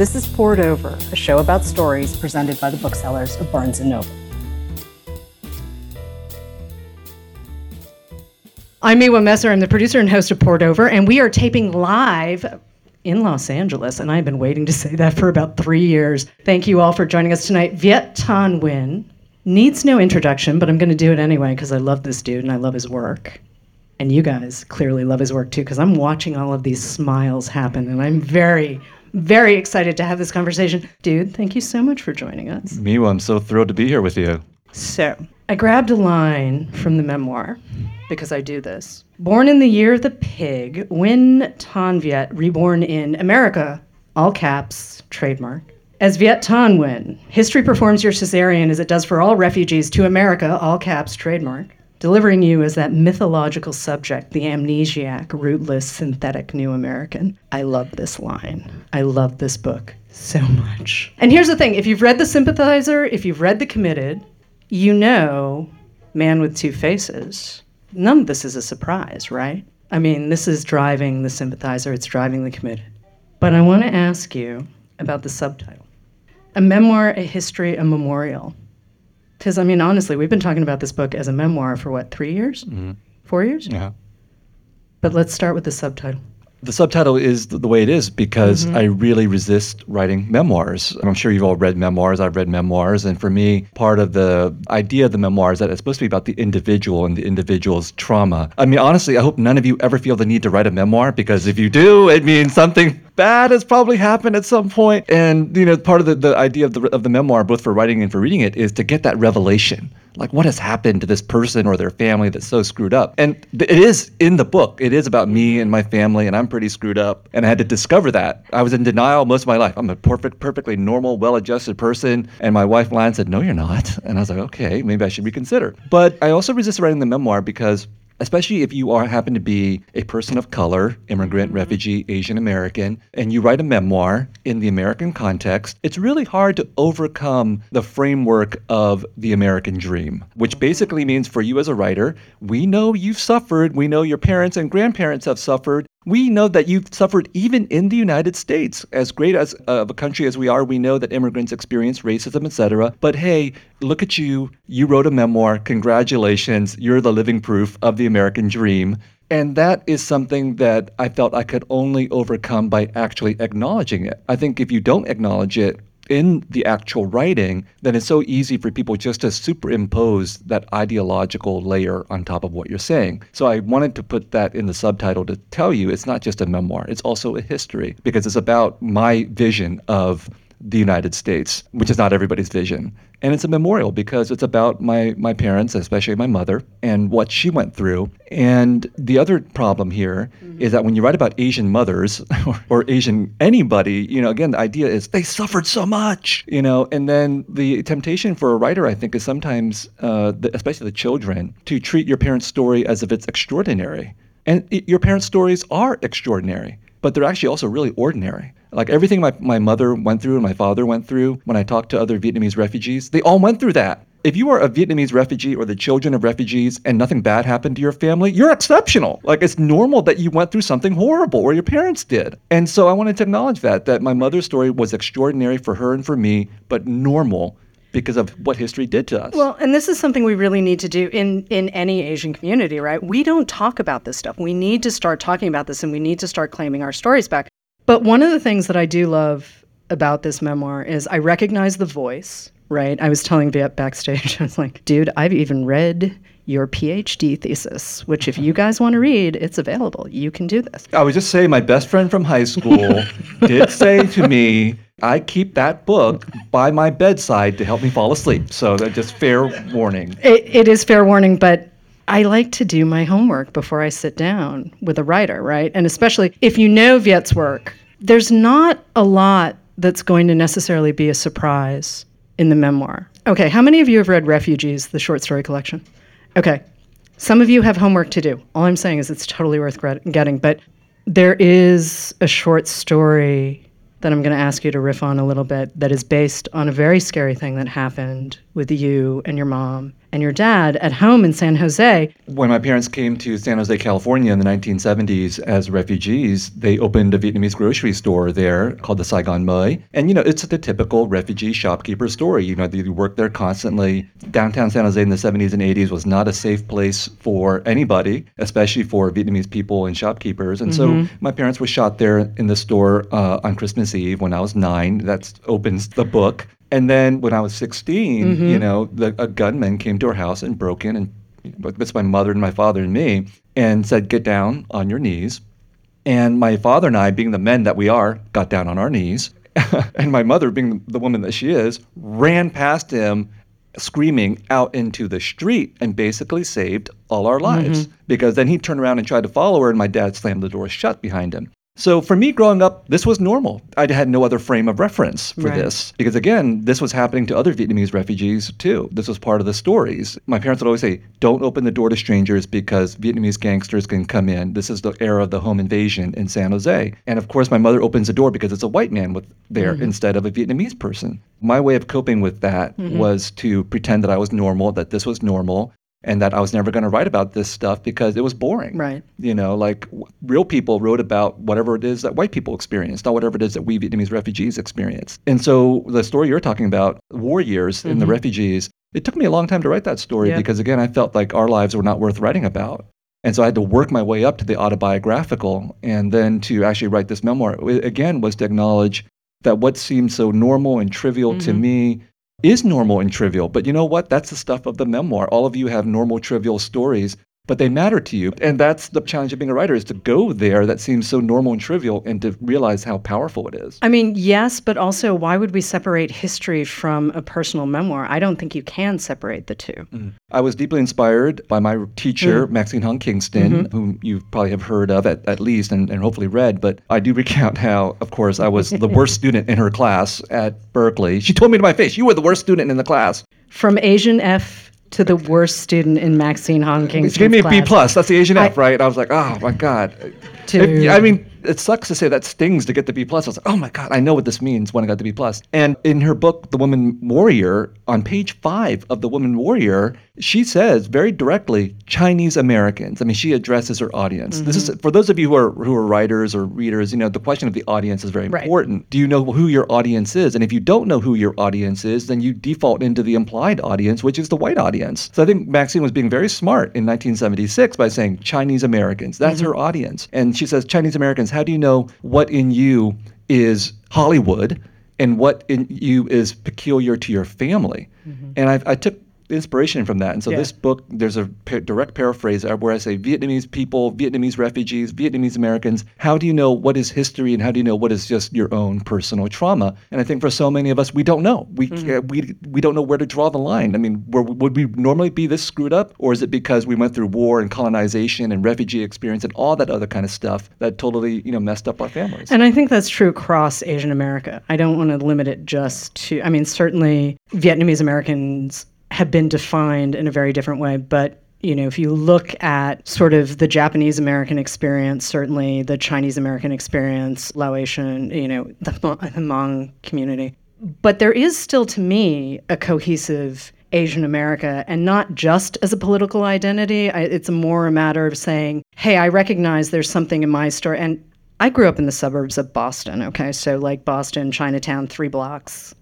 This is Poured Over, a show about stories presented by the booksellers of Barnes & Noble. I'm Miwa Messer. I'm the producer and host of Poured Over, and we are taping live in Los Angeles. And I've been waiting to say that for about three years. Thank you all for joining us tonight. Viet Thanh Nguyen needs no introduction, but I'm going to do it anyway because I love this dude and I love his work. And you guys clearly love his work too because I'm watching all of these smiles happen, and I'm very, very excited to have this conversation. Dude, thank you so much for joining us. Miwa, I'm so thrilled to be here with you. So, I grabbed a line from the memoir because I do this. Born in the year of the pig, Nguyen Thanh Viet, reborn in America, all caps, trademark. As Viet Thanh Nguyen, history performs your cesarean as it does for all refugees to America, all caps, trademark, delivering you as that mythological subject, the amnesiac, rootless, synthetic new American. I love this line. I love this book so much. And here's the thing if you've read The Sympathizer, if you've read The Committed, you know Man with Two Faces. None of this is a surprise, right? I mean, this is driving the sympathizer, it's driving the committed. But I want to ask you about the subtitle A memoir, a history, a memorial. Because, I mean, honestly, we've been talking about this book as a memoir for what, three years? Mm-hmm. Four years? Yeah. But let's start with the subtitle. The subtitle is the way it is because Mm-hmm. I really resist writing memoirs. I'm sure you've all read memoirs. I've read memoirs. And for me, part of the idea of the memoir is that it's supposed to be about the individual and the individual's trauma. I mean, honestly, I hope none of you ever feel the need to write a memoir because if you do, it means something bad has probably happened at some point. And, you know, part of the, the idea of the, of the memoir, both for writing and for reading it, is to get that revelation. Like, what has happened to this person or their family that's so screwed up? And it is in the book. It is about me and my family, and I'm pretty screwed up. And I had to discover that. I was in denial most of my life. I'm a perfect, perfectly normal, well adjusted person. And my wife, Lan, said, No, you're not. And I was like, Okay, maybe I should reconsider. But I also resist writing the memoir because especially if you are happen to be a person of color, immigrant, mm-hmm. refugee, Asian American, and you write a memoir in the American context, it's really hard to overcome the framework of the American dream, which mm-hmm. basically means for you as a writer, we know you've suffered, we know your parents and grandparents have suffered. We know that you've suffered even in the United States. As great as uh, of a country as we are, we know that immigrants experience racism, etc. But hey, look at you. You wrote a memoir. Congratulations. You're the living proof of the American dream. And that is something that I felt I could only overcome by actually acknowledging it. I think if you don't acknowledge it, in the actual writing, then it's so easy for people just to superimpose that ideological layer on top of what you're saying. So I wanted to put that in the subtitle to tell you it's not just a memoir, it's also a history because it's about my vision of the United States, which is not everybody's vision. And it's a memorial because it's about my, my parents, especially my mother, and what she went through. And the other problem here is that when you write about Asian mothers or, or Asian anybody, you know, again, the idea is they suffered so much, you know, and then the temptation for a writer, I think, is sometimes, uh, the, especially the children, to treat your parents' story as if it's extraordinary. And it, your parents' stories are extraordinary, but they're actually also really ordinary. Like everything my, my mother went through and my father went through when I talked to other Vietnamese refugees, they all went through that. If you are a Vietnamese refugee or the children of refugees and nothing bad happened to your family, you're exceptional. Like it's normal that you went through something horrible or your parents did. And so I wanted to acknowledge that, that my mother's story was extraordinary for her and for me, but normal because of what history did to us. Well, and this is something we really need to do in in any Asian community, right? We don't talk about this stuff. We need to start talking about this and we need to start claiming our stories back. But one of the things that I do love about this memoir is I recognize the voice, right? I was telling Viet backstage, I was like, dude, I've even read your PhD thesis, which if you guys want to read, it's available. You can do this. I would just say my best friend from high school did say to me, I keep that book by my bedside to help me fall asleep. So that's just fair warning. It, it is fair warning, but I like to do my homework before I sit down with a writer, right? And especially if you know Viet's work, there's not a lot that's going to necessarily be a surprise in the memoir. Okay, how many of you have read Refugees, the short story collection? Okay, some of you have homework to do. All I'm saying is it's totally worth getting, but there is a short story that I'm going to ask you to riff on a little bit that is based on a very scary thing that happened with you and your mom and your dad at home in San Jose. When my parents came to San Jose, California in the 1970s as refugees, they opened a Vietnamese grocery store there called the Saigon Moi. And, you know, it's the typical refugee shopkeeper story. You know, they work there constantly. Downtown San Jose in the 70s and 80s was not a safe place for anybody, especially for Vietnamese people and shopkeepers. And mm-hmm. so my parents were shot there in the store uh, on Christmas Eve when I was nine. That opens the book. And then when I was 16, mm-hmm. you know, the, a gunman came to our house and broke in and it's my mother and my father and me and said, "Get down on your knees." And my father and I, being the men that we are, got down on our knees. and my mother, being the woman that she is, ran past him screaming out into the street and basically saved all our lives. Mm-hmm. Because then he turned around and tried to follow her, and my dad slammed the door shut behind him. So for me growing up, this was normal. I had no other frame of reference for right. this because again, this was happening to other Vietnamese refugees too. This was part of the stories. My parents would always say, "Don't open the door to strangers because Vietnamese gangsters can come in." This is the era of the home invasion in San Jose. And of course, my mother opens the door because it's a white man with there mm-hmm. instead of a Vietnamese person. My way of coping with that mm-hmm. was to pretend that I was normal, that this was normal, and that I was never going to write about this stuff because it was boring. Right. You know, like w- real people wrote about whatever it is that white people experienced, not whatever it is that we Vietnamese refugees experience. And so the story you're talking about, war years mm-hmm. in the refugees, it took me a long time to write that story because again, I felt like our lives were not worth writing about. And so I had to work my way up to the autobiographical and then to actually write this memoir. It, again, was to acknowledge that what seemed so normal and trivial mm-hmm. to me is normal and trivial. But you know what? That's the stuff of the memoir. All of you have normal, trivial stories but they matter to you. And that's the challenge of being a writer is to go there that seems so normal and trivial and to realize how powerful it is. I mean, yes, but also why would we separate history from a personal memoir? I don't think you can separate the 2 mm I was deeply inspired by my teacher, mm Maxine Hong Kingston, mm-hmm. whom you probably have heard of at, at least and, and hopefully read. But I do recount how, of course, I was the worst student in her class at Berkeley. She told me to my face, You were the worst student in the class. From Asian F to the worst student in Maxine Hong King's She gave me a B plus. That's the Asian I, F, right? I was like, oh my god. If, I mean, it sucks to say that stings to get the B plus. I was like, oh my god, I know what this means when I got the B plus. And in her book, The Woman Warrior, on page five of The Woman Warrior, she says very directly Chinese Americans. I mean, she addresses her audience. Mm-hmm. This is mm-hmm. for those of you who are who are writers or readers. You know, the question of the audience is very right. important. Do you know who your audience is? And if you don't know who your audience is, then you default into the implied audience, which is the white audience. So I think Maxine was being very smart in 1976 by saying Chinese Americans. That's mm-hmm. her audience. And she says Chinese Americans. How do you know what in you is Hollywood? and what in you is peculiar to your family. Mm-hmm. And I, I took inspiration from that. And so yeah. this book, there's a direct paraphrase where I say Vietnamese people, Vietnamese refugees, Vietnamese Americans. How do you know what is history and how do you know what is just your own personal trauma? And I think for so many of us, we don't know. We mm-hmm. uh, we we don't know where to draw the line. I mean, where, would we normally be this screwed up, or is it because we went through war and colonization and refugee experience and all that other kind of stuff that totally you know messed up our families? And I think that's true across Asian America. I don't want to limit it just to. I mean, certainly Vietnamese Americans have been defined in a very different way. But you know, if you look at sort of the Japanese American experience, certainly the Chinese American experience, Laotian, you know, the, the Hmong community, but there is still, to me, a cohesive Asian America, and not just as a political identity. I, it's more a matter of saying, hey, I recognize there's something in my story. And I grew up in the suburbs of Boston, okay? So, like Boston, Chinatown, three blocks.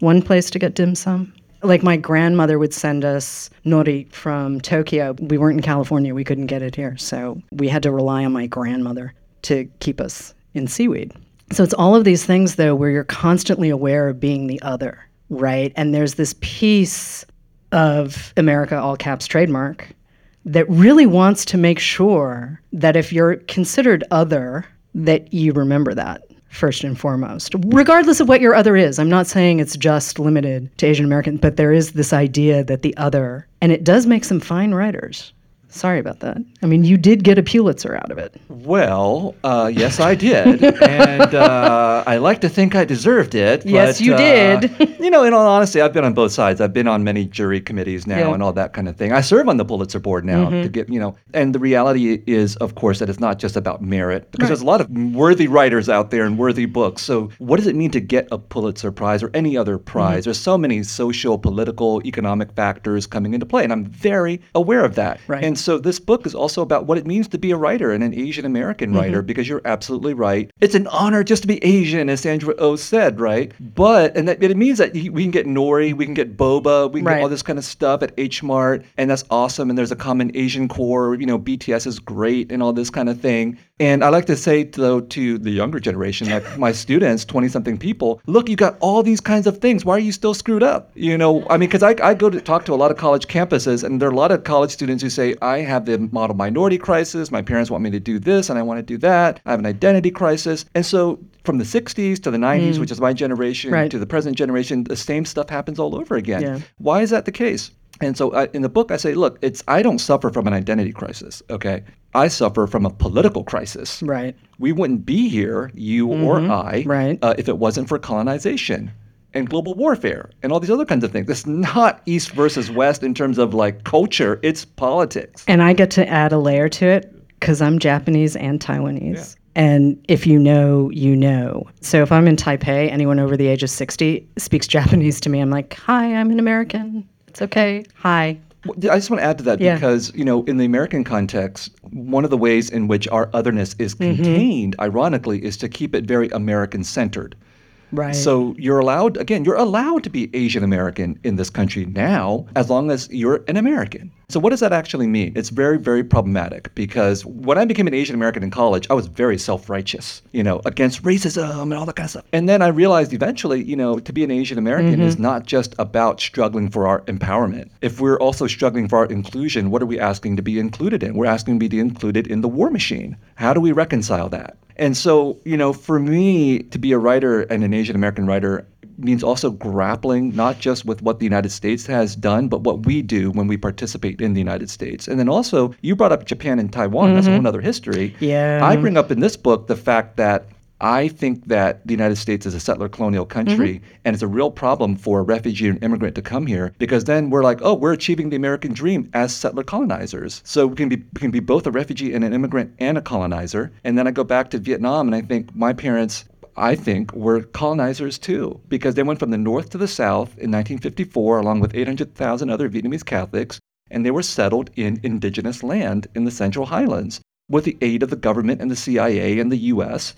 One place to get dim sum, like my grandmother would send us nori from Tokyo. We weren't in California, we couldn't get it here. So we had to rely on my grandmother to keep us in seaweed. So it's all of these things, though, where you're constantly aware of being the other, right? And there's this piece of America, all caps trademark, that really wants to make sure that if you're considered other, that you remember that first and foremost, regardless of what your other is. I'm not saying it's just limited to Asian American, but there is this idea that the other, and it does make some fine writers. Sorry about that. I mean, you did get a Pulitzer out of it. Well, uh, yes, I did, and uh, I like to think I deserved it. Yes, but, you uh, did. you know, in all honesty, I've been on both sides. I've been on many jury committees now Yeah. and all that kind of thing. I serve on the Pulitzer board now Mm-hmm. to get, you know, and the reality is, of course, that it's not just about merit because Right. there's a lot of worthy writers out there and worthy books. So, what does it mean to get a Pulitzer Prize or any other prize? Mm-hmm. There's so many social, political, economic factors coming into play, and I'm very aware of that. Right. And so, this book is also about what it means to be a writer and an Asian American Mm-hmm. writer because you're absolutely right. It's an honor just to be Asian, as Sandra O said, right? But and that it means that we can get nori, we can get boba, we can Right. get all this kind of stuff at H Mart, and that's awesome. And there's a common Asian core. You know, BTS is great and all this kind of thing. And I like to say though to the younger generation, like my students, twenty something people, look, you got all these kinds of things. Why are you still screwed up? You know, I mean, because I, I go to talk to a lot of college campuses, and there are a lot of college students who say, I have the model minority crisis. My parents want me to do this, and I want to do that. I have an identity crisis. And so from the 60s to the 90s, which is my generation, Right. to the present generation, the same stuff happens all over again. Yeah. Why is that the case? And so I, in the book, I say, look, it's I don't suffer from an identity crisis. Okay, I suffer from a political crisis. Right. We wouldn't be here, you or I, Right. uh, if it wasn't for colonization and global warfare and all these other kinds of things. It's not East versus West in terms of like culture. It's politics. And I get to add a layer to it because I'm Japanese and Taiwanese. Yeah. And if you know, you know. So if I'm in Taipei, anyone over the age of 60 speaks Japanese to me, I'm like, hi, I'm an American. It's okay. Hi. I just want to add to that Yeah. because, you know, in the American context, one of the ways in which our otherness is mm-hmm. contained, ironically, is to keep it very American centered. Right. So you're allowed, again, you're allowed to be Asian American in this country now as long as you're an American. So what does that actually mean? It's very, very problematic because when I became an Asian American in college, I was very self-righteous, you know, against racism and all that kind of stuff. And then I realized eventually, you know, to be an Asian American is mm-hmm. not just about struggling for our empowerment. If we're also struggling for our inclusion, what are we asking to be included in? We're asking to be included in the war machine. How do we reconcile that? And so, you know, for me to be a writer and an Asian American writer means also grappling not just with what the United States has done, but what we do when we participate in the United States. And then also, you brought up Japan and Taiwan. That's a mm-hmm. whole other history. Yeah. I bring up in this book the fact that I think that the United States is a settler colonial country, mm-hmm. and it's a real problem for a refugee and immigrant to come here because then we're like, oh, we're achieving the American dream as settler colonizers. So we can be we can be both a refugee and an immigrant and a colonizer. And then I go back to Vietnam, and I think my parents. I think were colonizers too, because they went from the north to the south in 1954, along with 800,000 other Vietnamese Catholics, and they were settled in indigenous land in the Central Highlands with the aid of the government and the CIA and the US.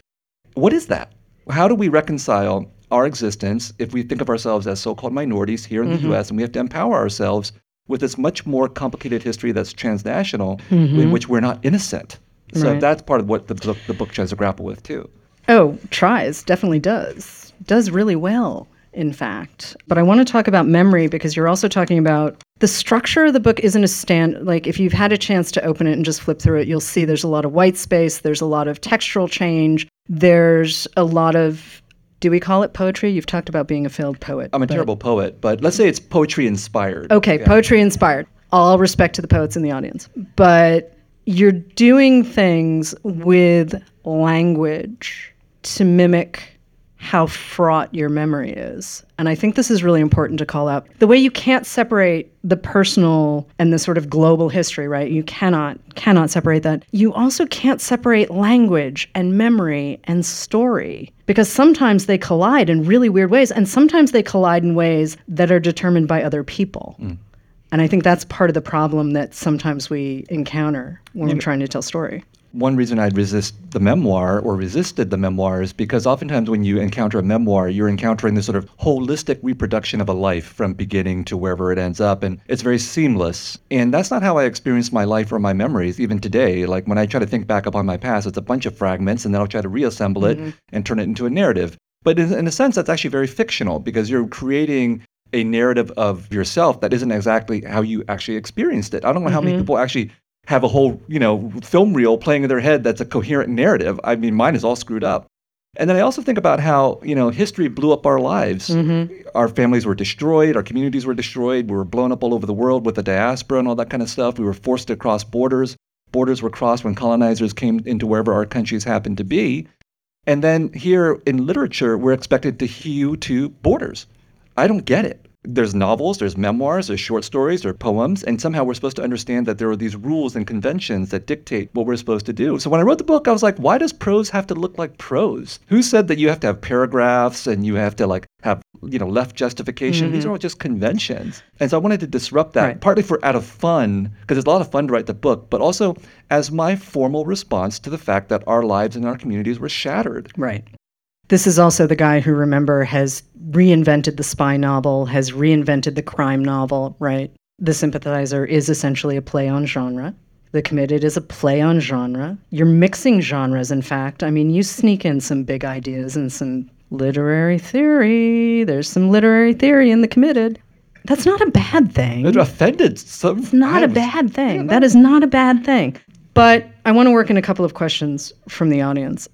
What is that? How do we reconcile our existence if we think of ourselves as so called minorities here in the mm-hmm. US and we have to empower ourselves with this much more complicated history that's transnational in mm-hmm. which we're not innocent? So Right. that's part of what the, book the book tries to grapple with too. Oh, tries, definitely does. Does really well, in fact. But I want to talk about memory because you're also talking about the structure of the book isn't a stand like if you've had a chance to open it and just flip through it, you'll see there's a lot of white space, there's a lot of textural change, there's a lot of do we call it poetry? You've talked about being a failed poet. I'm a but- terrible poet, but let's say it's poetry inspired. Okay, Yeah. poetry inspired. All respect to the poets in the audience. But you're doing things with language to mimic how fraught your memory is. And I think this is really important to call out. The way you can't separate the personal and the sort of global history, right? You cannot cannot separate that. You also can't separate language and memory and story because sometimes they collide in really weird ways and sometimes they collide in ways that are determined by other people. Mm. And I think that's part of the problem that sometimes we encounter when we're trying to tell story. One reason I'd resist the memoir or resisted the memoir is because oftentimes when you encounter a memoir, you're encountering this sort of holistic reproduction of a life from beginning to wherever it ends up. And it's very seamless. And that's not how I experience my life or my memories, even today. Like when I try to think back upon my past, it's a bunch of fragments and then I'll try to reassemble it mm-hmm. and turn it into a narrative. But in, in a sense, that's actually very fictional because you're creating a narrative of yourself that isn't exactly how you actually experienced it. I don't know how many mm-hmm. people actually have a whole, you know, film reel playing in their head that's a coherent narrative. I mean, mine is all screwed up. And then I also think about how, you know, history blew up our lives. Mm-hmm. Our families were destroyed, our communities were destroyed, we were blown up all over the world with the diaspora and all that kind of stuff. We were forced to cross borders. Borders were crossed when colonizers came into wherever our countries happened to be. And then here in literature, we're expected to hew to borders. I don't get it. There's novels, there's memoirs, there's short stories, there are poems, and somehow we're supposed to understand that there are these rules and conventions that dictate what we're supposed to do. So when I wrote the book, I was like, why does prose have to look like prose? Who said that you have to have paragraphs and you have to like have you know left justification? These mm-hmm. are all just conventions. And so I wanted to disrupt that, Right. partly for out of fun, because it's a lot of fun to write the book, but also as my formal response to the fact that our lives and our communities were shattered. Right. This is also the guy who, remember, has reinvented the spy novel, has reinvented the crime novel, right? The Sympathizer is essentially a play on genre. The Committed is a play on genre. You're mixing genres, in fact. I mean, you sneak in some big ideas and some literary theory. There's some literary theory in The Committed. That's not a bad thing. It offended some. It's not a bad thing. That is not a bad thing. But I want to work in a couple of questions from the audience.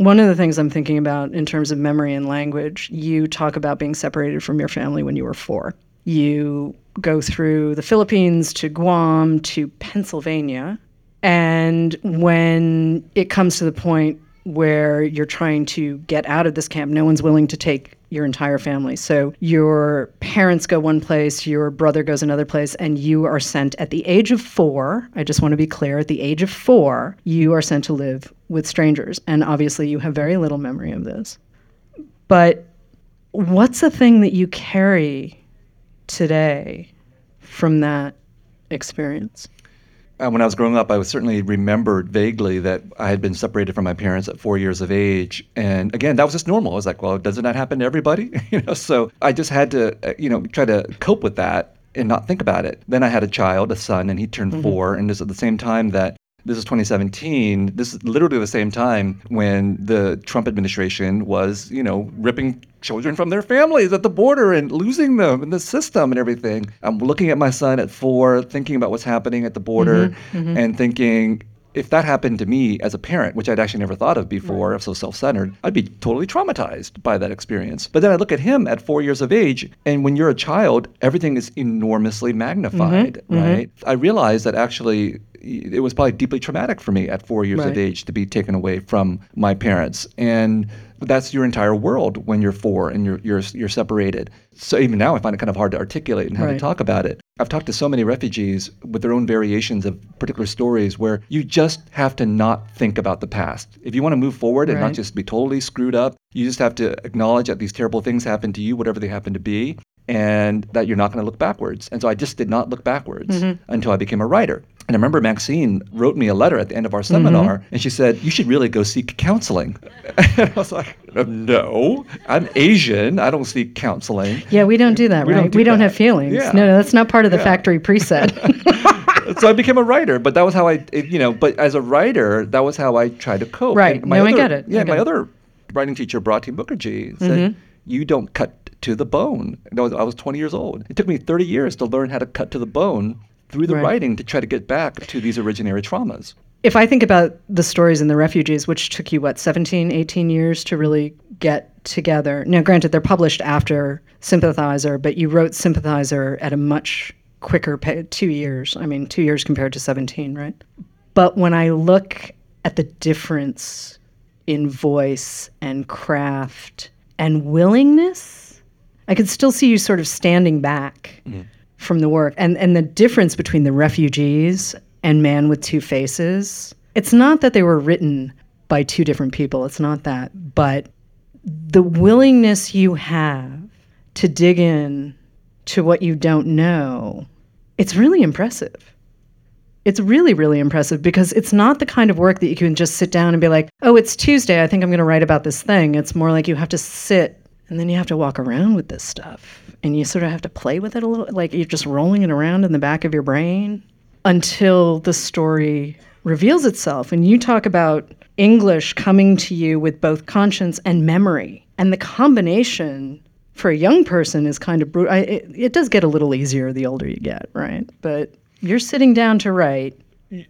One of the things I'm thinking about in terms of memory and language, you talk about being separated from your family when you were four. You go through the Philippines to Guam to Pennsylvania. And when it comes to the point where you're trying to get out of this camp, no one's willing to take your entire family. So your parents go one place, your brother goes another place, and you are sent at the age of four. I just want to be clear at the age of four, you are sent to live with strangers. And obviously, you have very little memory of this. But what's the thing that you carry today from that experience? Uh, when I was growing up, I was certainly remembered vaguely that I had been separated from my parents at four years of age. And again, that was just normal. I was like, well, doesn't that happen to everybody? you know, so I just had to, uh, you know, try to cope with that and not think about it. Then I had a child, a son, and he turned four. And this at the same time that this is 2017. This is literally the same time when the Trump administration was, you know, ripping children from their families at the border and losing them in the system and everything. I'm looking at my son at four, thinking about what's happening at the border, mm-hmm, mm-hmm. and thinking, if that happened to me as a parent, which I'd actually never thought of before, I'm so self centered, I'd be totally traumatized by that experience. But then I look at him at four years of age, and when you're a child, everything is enormously magnified, mm-hmm, right? I realized that actually it was probably deeply traumatic for me at four years Right. of age to be taken away from my parents. And that's your entire world when you're four and you're, you're, you're separated. So even now, I find it kind of hard to articulate and how to talk about it. I've talked to so many refugees with their own variations of particular stories where you just have to not think about the past. If you want to move forward and Right. not just be totally screwed up, you just have to acknowledge that these terrible things happened to you, whatever they happen to be, and that you're not going to look backwards. And so I just did not look backwards mm-hmm. until I became a writer. And I remember Maxine wrote me a letter at the end of our seminar, and she said, You should really go seek counseling. and I was like, No, I'm Asian. I don't seek counseling. Yeah, we don't do that, We right? don't do we don't have feelings. Yeah. No, no, that's not part of the Yeah. factory preset. so I became a writer, but that was how I, you know, but as a writer, that was how I tried to cope. Right. No, I other- get it. Yeah, get my it. other writing teacher, Bharati Mukherjee, said, Mm-hmm. "You don't cut to the bone." I was, I was 20 years old. It took me 30 years to learn how to cut to the bone through the Right. writing to try to get back to these originary traumas. if I think about the stories in the refugees, which took you, what, 17, 18 years to really get together. Now, granted, they're published after Sympathizer, but you wrote Sympathizer at a much quicker pace, two years. I mean, two years compared to 17, right? But when I look at the difference in voice and craft and willingness, I could still see you sort of standing back mm-hmm. From the work. And, and the difference between the refugees and Man with Two Faces, it's not that they were written by two different people. It's not that. But the willingness you have to dig in to what you don't know, it's really impressive. It's really, really impressive because it's not the kind of work that you can just sit down and be like, oh, it's Tuesday. I think I'm going to write about this thing. It's more like you have to sit and then you have to walk around with this stuff and you sort of have to play with it a little. Like you're just rolling it around in the back of your brain until the story reveals itself. And you talk about English coming to you with both conscience and memory. And the combination for a young person is kind of brutal. It, it does get a little easier the older you get, right? But you're sitting down to write.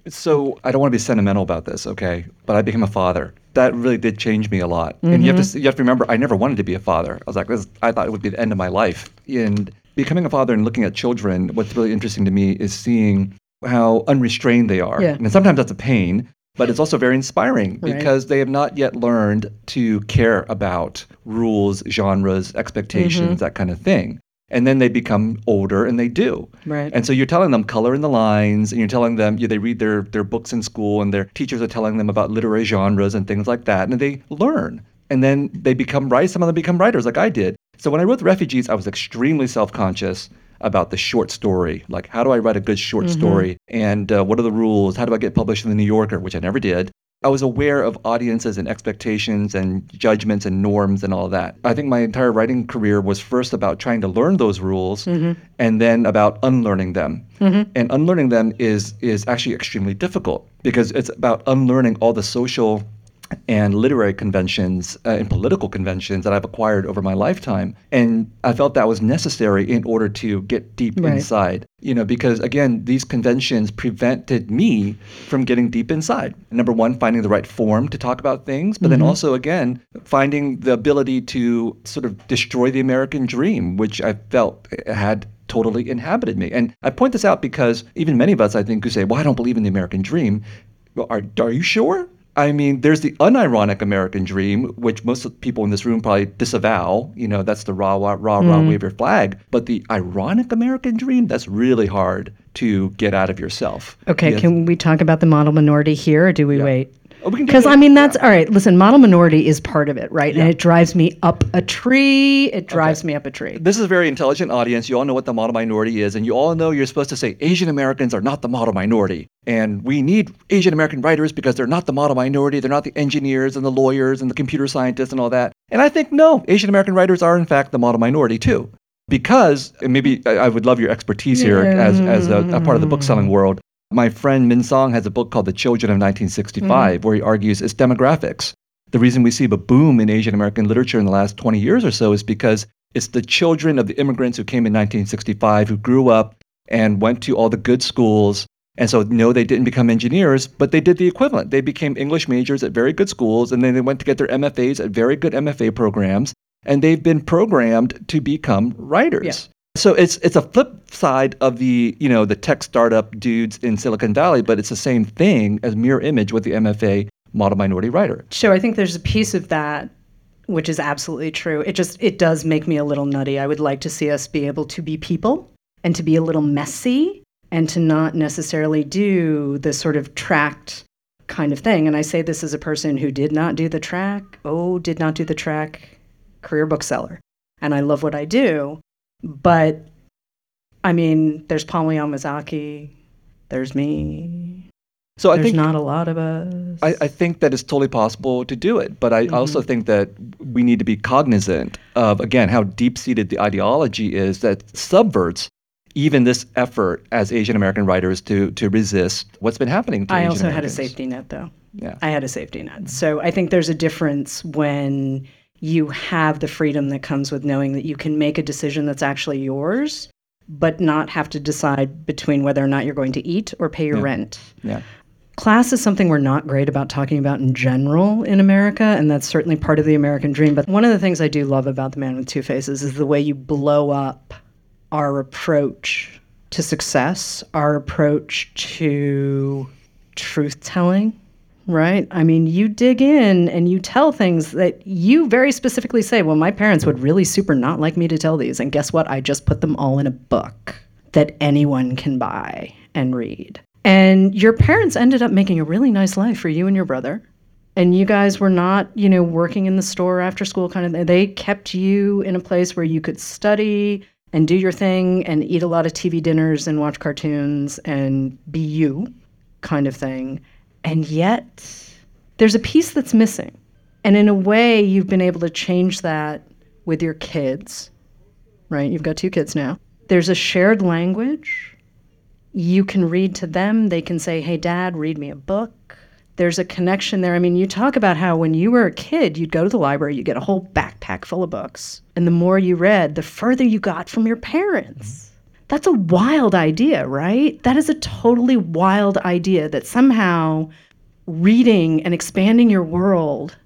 So I don't want to be sentimental about this, okay? But I became a father that really did change me a lot. And you have to you have to remember, I never wanted to be a father. I was like, this, I thought it would be the end of my life. And becoming a father and looking at children, what's really interesting to me is seeing how unrestrained they are. Yeah. And sometimes that's a pain, but it's also very inspiring Right. because they have not yet learned to care about rules, genres, expectations, Mm-hmm. that kind of thing. And then they become older and they do. Right. And so you're telling them color in the lines, and you're telling them you know, they read their their books in school, and their teachers are telling them about literary genres and things like that, and they learn. And then they become writers. Some of them become writers, like I did. So when I wrote Refugees, I was extremely self-conscious about the short story. Like, how do I write a good short story? And uh, what are the rules? How do I get published in the New Yorker, which I never did? I was aware of audiences and expectations and judgments and norms and all that. I think my entire writing career was first about trying to learn those rules mm-hmm. and then about unlearning them. Mm-hmm. And unlearning them is is actually extremely difficult because it's about unlearning all the social and literary conventions uh, and political conventions that I've acquired over my lifetime. And I felt that was necessary in order to get deep Right. inside, you know, because again, these conventions prevented me from getting deep inside. Number one, finding the right form to talk about things, but then also, again, finding the ability to sort of destroy the American dream, which I felt had totally inhabited me. And I point this out because even many of us, I think, who say, well, I don't believe in the American dream. Well, are, are you sure? I mean, there's the unironic American dream, which most of the people in this room probably disavow. You know, that's the rah, rah, rah, rah, mm. wave your flag. But the ironic American dream, that's really hard to get out of yourself. Okay, Yes. can we talk about the model minority here, or do we wait? Oh, we can do Because. I mean, that's all right. Listen, model minority is part of it, right? And it drives me up a tree. It drives me up a tree. This is a very intelligent audience. You all know what the model minority is, and you all know you're supposed to say Asian Americans are not the model minority. And we need Asian American writers because they're not the model minority. They're not the engineers and the lawyers and the computer scientists and all that. And I think, no, Asian American writers are, in fact, the model minority too. Because, and maybe I I would love your expertise here as, as a, a part of the bookselling world. My friend Min Song has a book called The Children of 1965, mm. where he argues it's demographics. The reason we see a boom in Asian American literature in the last 20 years or so is because it's the children of the immigrants who came in 1965 who grew up and went to all the good schools. And so, no, they didn't become engineers, but they did the equivalent. They became English majors at very good schools, and then they went to get their MFAs at very good MFA programs, and they've been programmed to become writers. Yeah. So it's it's a flip side of the you know the tech startup dudes in Silicon Valley, but it's the same thing as mirror image with the MFA model minority writer. So I think there's a piece of that which is absolutely true. It just it does make me a little nutty. I would like to see us be able to be people and to be a little messy and to not necessarily do the sort of tracked kind of thing. And I say this as a person who did not do the track, oh, did not do the track career bookseller. And I love what I do, but I mean, there's Paul Yamazaki, there's me. So I There's think not a lot of us. I, I think that it's totally possible to do it, but I Mm-hmm. also think that we need to be cognizant of again how deep seated the ideology is that subverts even this effort as Asian American writers to to resist what's been happening to I Asian also had a safety net though. Yeah. I had a safety net. So I think there's a difference when you have the freedom that comes with knowing that you can make a decision that's actually yours, but not have to decide between whether or not you're going to eat or pay your rent. Yeah. Class is something we're not great about talking about in general in America, and that's certainly part of the American dream. But one of the things I do love about The Man with Two Faces is the way you blow up our approach to success, our approach to truth telling, right? I mean, you dig in and you tell things that you very specifically say, well, my parents would really super not like me to tell these. And guess what? I just put them all in a book that anyone can buy and read. And your parents ended up making a really nice life for you and your brother. And you guys were not, you know, working in the store after school kind of. They kept you in a place where you could study and do your thing and eat a lot of TV dinners and watch cartoons and be you kind of thing. And yet, there's a piece that's missing. And in a way, you've been able to change that with your kids, right? You've got two kids now. There's a shared language. You can read to them. They can say, Hey, dad, read me a book. There's a connection there. I mean, you talk about how when you were a kid, you'd go to the library, you'd get a whole backpack full of books. And the more you read, the further you got from your parents. That's a wild idea, right? That is a totally wild idea that somehow reading and expanding your world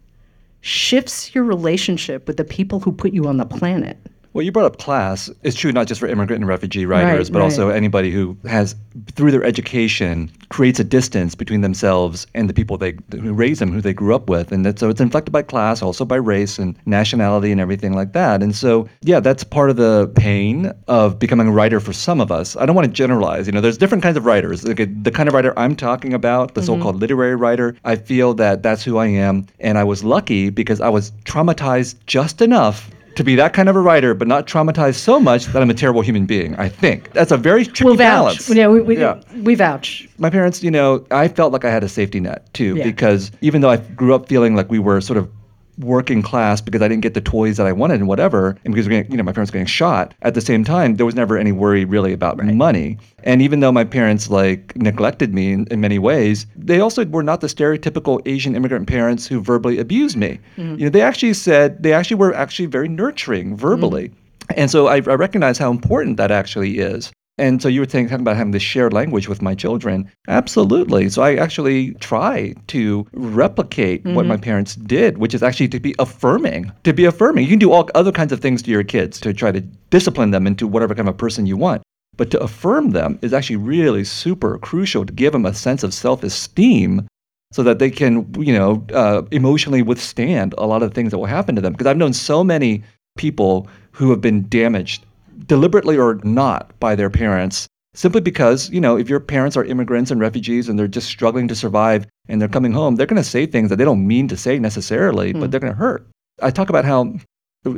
shifts your relationship with the people who put you on the planet. Well, you brought up class. It's true not just for immigrant and refugee writers, Right, but right. also anybody who has, through their education, creates a distance between themselves and the people they who raise them, who they grew up with, and that, so it's inflected by class, also by race and nationality and everything like that. And so, yeah, that's part of the pain of becoming a writer for some of us. I don't want to generalize. You know, there's different kinds of writers. Like, the kind of writer I'm talking about, the mm-hmm. so-called literary writer, I feel that that's who I am, and I was lucky because I was traumatized just enough to be that kind of a writer, but not traumatized so much that I'm a terrible human being. I think that's a very tricky We'll balance. Yeah, we, we, Yeah. we vouch. My parents, you know, I felt like I had a safety net too, Yeah. because even though I grew up feeling like we were sort of working class because I didn't get the toys that I wanted and whatever, and because we're getting, you know my parents were getting shot. At the same time, there was never any worry really about money. And even though my parents like neglected me in, in many ways, they also were not the stereotypical Asian immigrant parents who verbally abused me. Mm-hmm. You know, they actually said they actually were actually very nurturing verbally. And so I, I recognize how important that actually is. And so you were saying, talking about having this shared language with my children. Absolutely. So I actually try to replicate what my parents did, which is actually to be affirming. To be affirming. You can do all other kinds of things to your kids to try to discipline them into whatever kind of person you want. But to affirm them is actually really super crucial to give them a sense of self esteem so that they can, you know, uh, emotionally withstand a lot of the things that will happen to them. Because I've known so many people who have been damaged, deliberately or not, by their parents, simply because, you know, if your parents are immigrants and refugees and they're just struggling to survive and they're coming home, they're going to say things that they don't mean to say necessarily, but hmm. they're going to hurt. I talk about how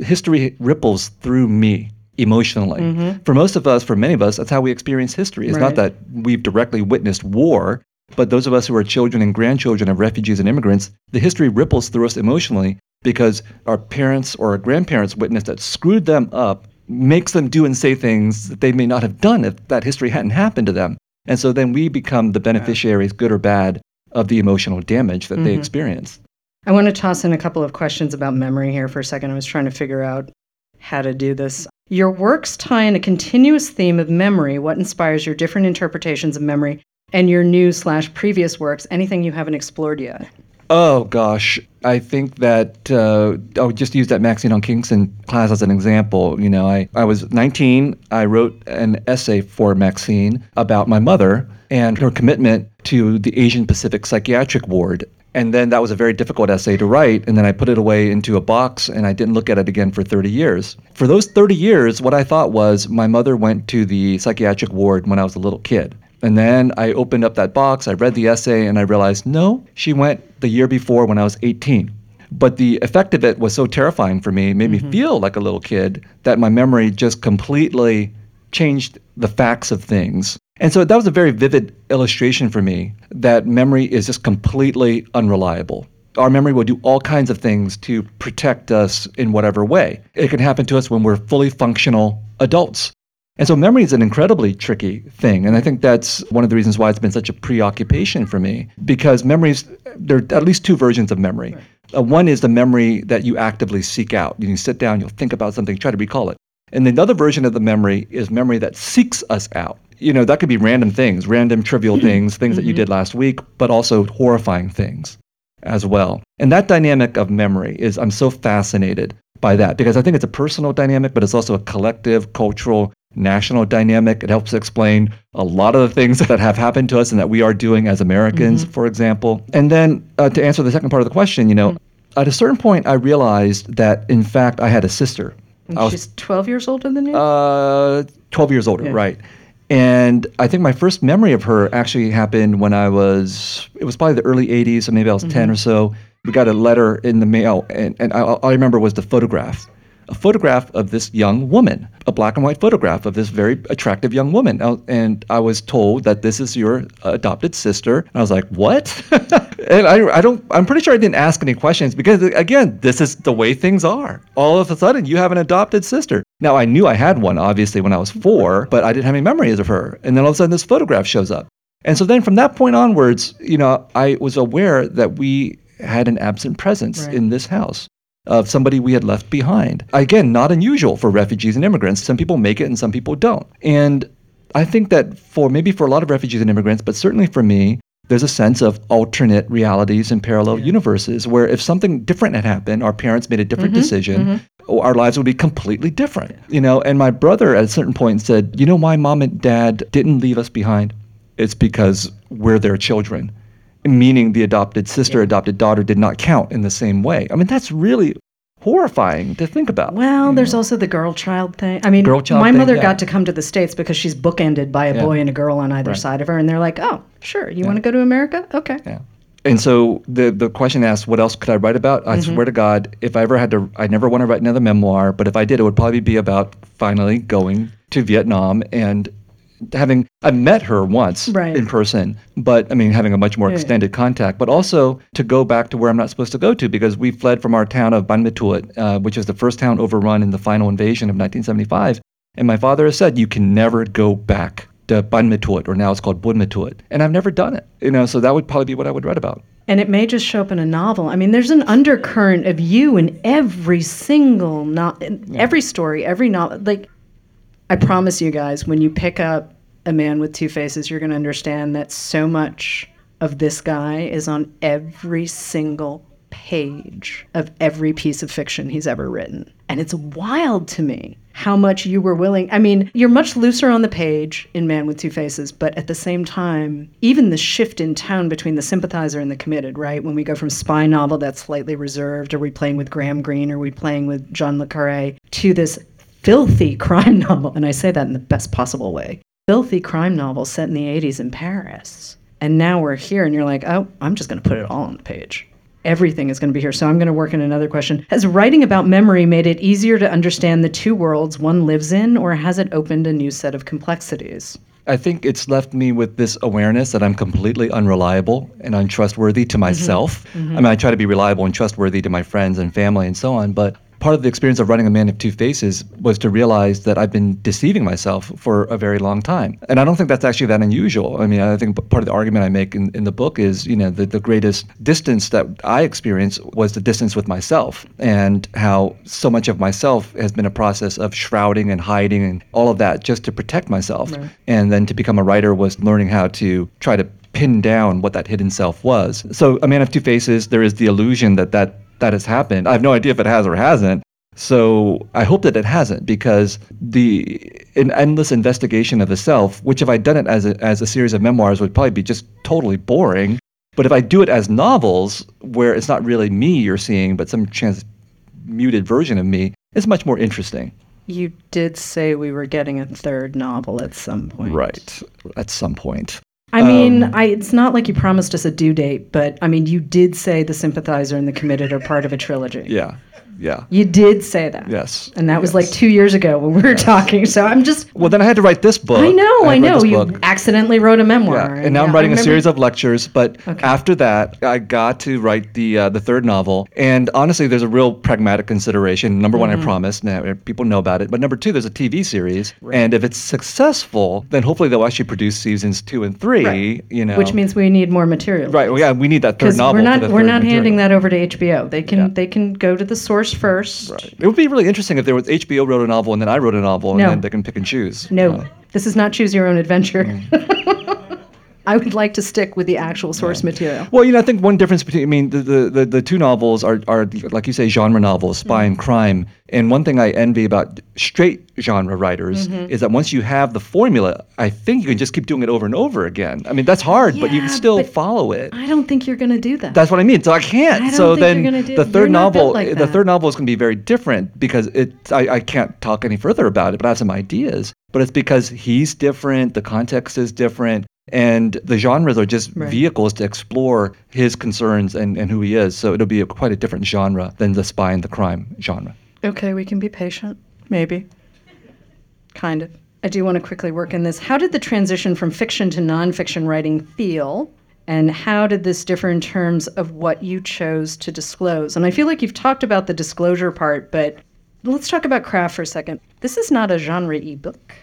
history ripples through me emotionally. Mm-hmm. For most of us, for many of us, that's how we experience history. It's not that we've directly witnessed war, but those of us who are children and grandchildren of refugees and immigrants, the history ripples through us emotionally because our parents or our grandparents witnessed that screwed them up, makes them do and say things that they may not have done if that history hadn't happened to them. And so then we become the beneficiaries, good or bad, of the emotional damage that they mm-hmm. experience. I want to toss in a couple of questions about memory here for a second. I was trying to figure out how to do this. Your works tie in a continuous theme of memory. What inspires your different interpretations of memory and your new slash previous works? Anything you haven't explored yet? Oh gosh, I think that uh, I'll just use that Maxine Hong Kingston class as an example. You know, I, I was 19. I wrote an essay for Maxine about my mother and her commitment to the Asian Pacific Psychiatric Ward. And then that was a very difficult essay to write. And then I put it away into a box and I didn't look at it again for 30 years. For those 30 years, what I thought was my mother went to the psychiatric ward when I was a little kid. And then I opened up that box, I read the essay, and I realized no, she went the year before when I was 18. But the effect of it was so terrifying for me, it made me mm-hmm. feel like a little kid, that my memory just completely changed the facts of things. And so that was a very vivid illustration for me that memory is just completely unreliable. Our memory will do all kinds of things to protect us in whatever way. It can happen to us when we're fully functional adults. And so memory is an incredibly tricky thing. And I think that's one of the reasons why it's been such a preoccupation for me because memories, there are at least two versions of memory. Uh, one is the memory that you actively seek out. You sit down, you'll think about something, try to recall it. And the other version of the memory is memory that seeks us out. You know, that could be random things, random trivial things, things that you did last week, but also horrifying things as well. And that dynamic of memory is, I'm so fascinated by that because I think it's a personal dynamic, but it's also a collective, cultural, national dynamic. It helps explain a lot of the things that have happened to us and that we are doing as Americans, for example. And then uh, to answer the second part of the question, you know, at a certain point, I realized that in fact I had a sister. I was She's 12 years older than you? uh, 12 years older, right. And I think my first memory of her actually happened when I was, it was probably the early 80s, so maybe I was 10 or so. We got a letter in the mail, and, and I, all I remember was the photograph. A photograph of this young woman, a black and white photograph of this very attractive young woman. And I was told that this is your adopted sister. And I was like, what? and I, I don't, I'm pretty sure I didn't ask any questions because, again, this is the way things are. All of a sudden, you have an adopted sister. Now, I knew I had one, obviously, when I was four, but I didn't have any memories of her. And then all of a sudden, this photograph shows up. And so then from that point onwards, you know, I was aware that we had an absent presence Right. in this house of somebody we had left behind. Again, not unusual for refugees and immigrants. Some people make it and some people don't. And I think that for maybe for a lot of refugees and immigrants, but certainly for me, there's a sense of alternate realities and parallel universes where if something different had happened, our parents made a different mm-hmm. decision, mm-hmm. Oh, our lives would be completely different. You know, and my brother at a certain point said, "You know why mom and dad didn't leave us behind? It's because we're their children." Meaning the adopted sister, adopted daughter did not count in the same way. I mean, that's really horrifying to think about. Well, there's also the girl child thing. I mean, Girl child my thing, mother yeah. got to come to the States because she's bookended by a Yeah. boy and a girl on either side of her. And they're like, oh, sure. You want to go to America? Okay. Yeah. And so the the question asks, what else could I write about? I Mm-hmm. swear to God, if I ever had to, I never want to write another memoir. But if I did, it would probably be about finally going to Vietnam and having. I met her once Right. in person, but I mean having a much more Yeah. extended contact. But also to go back to where I'm not supposed to go to because we fled from our town of Ban Me Thuot, uh, which is the first town overrun in the final invasion of 1975. And my father has said you can never go back to Ban Me Thuot, or now it's called Bun And I've never done it. You know, so that would probably be what I would write about. And it may just show up in a novel. I mean, there's an undercurrent of you in every single no- in every story, every novel. Like, I promise you guys, when you pick up a man with two faces, you're going to understand that so much of this guy is on every single page of every piece of fiction he's ever written. And it's wild to me how much you were willing. I mean, you're much looser on the page in Man with Two Faces, but at the same time, even the shift in tone between the sympathizer and the committed, right? When we go from spy novel that's slightly reserved, are we playing with Graham Greene, are we playing with John Le Carre, to this filthy crime novel, and I say that in the best possible way. Filthy crime novel set in the 80s in Paris. And now we're here, and you're like, oh, I'm just going to put it all on the page. Everything is going to be here. So I'm going to work in another question. Has writing about memory made it easier to understand the two worlds one lives in, or has it opened a new set of complexities? I think it's left me with this awareness that I'm completely unreliable and untrustworthy to mm-hmm. myself. Mm-hmm. I mean, I try to be reliable and trustworthy to my friends and family and so on, but part of the experience of running a man of two faces was to realize that I've been deceiving myself for a very long time. And I don't think that's actually that unusual. I mean, I think part of the argument I make in, in the book is, you know, the, the greatest distance that I experienced was the distance with myself and how so much of myself has been a process of shrouding and hiding and all of that just to protect myself. And then to become a writer was learning how to try to pin down what that hidden self was. So, A Man of Two Faces, there is the illusion that that, that has happened. I have no idea if it has or hasn't. So I hope that it hasn't because the an endless investigation of the self, which if I'd done it as a, as a series of memoirs would probably be just totally boring. But if I do it as novels, where it's not really me you're seeing, but some transmuted version of me, it's much more interesting. You did say we were getting a third novel at some point. Right. At some point. I mean, um, I, it's not like you promised us a due date, but I mean, you did say the sympathizer and the committed are part of a trilogy. Yeah. Yeah. You did say that. Yes. And that was like two years ago when we were talking. So I'm just, Well, then I had to write this book. I know, had I know. You book. accidentally wrote a memoir. Yeah, and now I'm writing a series of lectures. But after that, I got to write the uh, the third novel. And honestly, there's a real pragmatic consideration. Number Mm-hmm. one, I promised. Now people know about it. But number two, there's a TV series, and if it's successful, then hopefully they'll actually produce seasons two and three. Right. You know, Which means we need more material. right? Well, yeah, we need that third novel. we're not we're not handing that over to HBO. They can Yeah. they can go to the source first. It would be really interesting if there was HBO wrote a novel and then I wrote a novel, and No. then they can pick and choose. No, Uh, this is not choose your own adventure. Mm. I would like to stick with the actual source material. Well, you know, I think one difference between, I mean, the, the, the, the two novels are, are, like you say, genre novels, spy Mm-hmm. and crime. And one thing I envy about straight genre writers Mm-hmm. is that once you have the formula, I think you can just keep doing it over and over again. I mean, that's hard, but you can still follow it. I don't think you're going to do that. That's what I mean. So I can't. I so then do- the you're third novel, like the that. third novel is going to be very different because it. I, I can't talk any further about it, but I have some ideas. But it's because he's different, the context is different, and the genres are just Right. vehicles to explore his concerns and, and who he is. So it'll be a, quite a different genre than the spy and the crime genre. Okay, we can be patient. Maybe. Kind of. I do want to quickly work in this. How did the transition from fiction to nonfiction writing feel? And how did this differ in terms of what you chose to disclose? And I feel like you've talked about the disclosure part, but let's talk about craft for a second. This is not a genre ebook.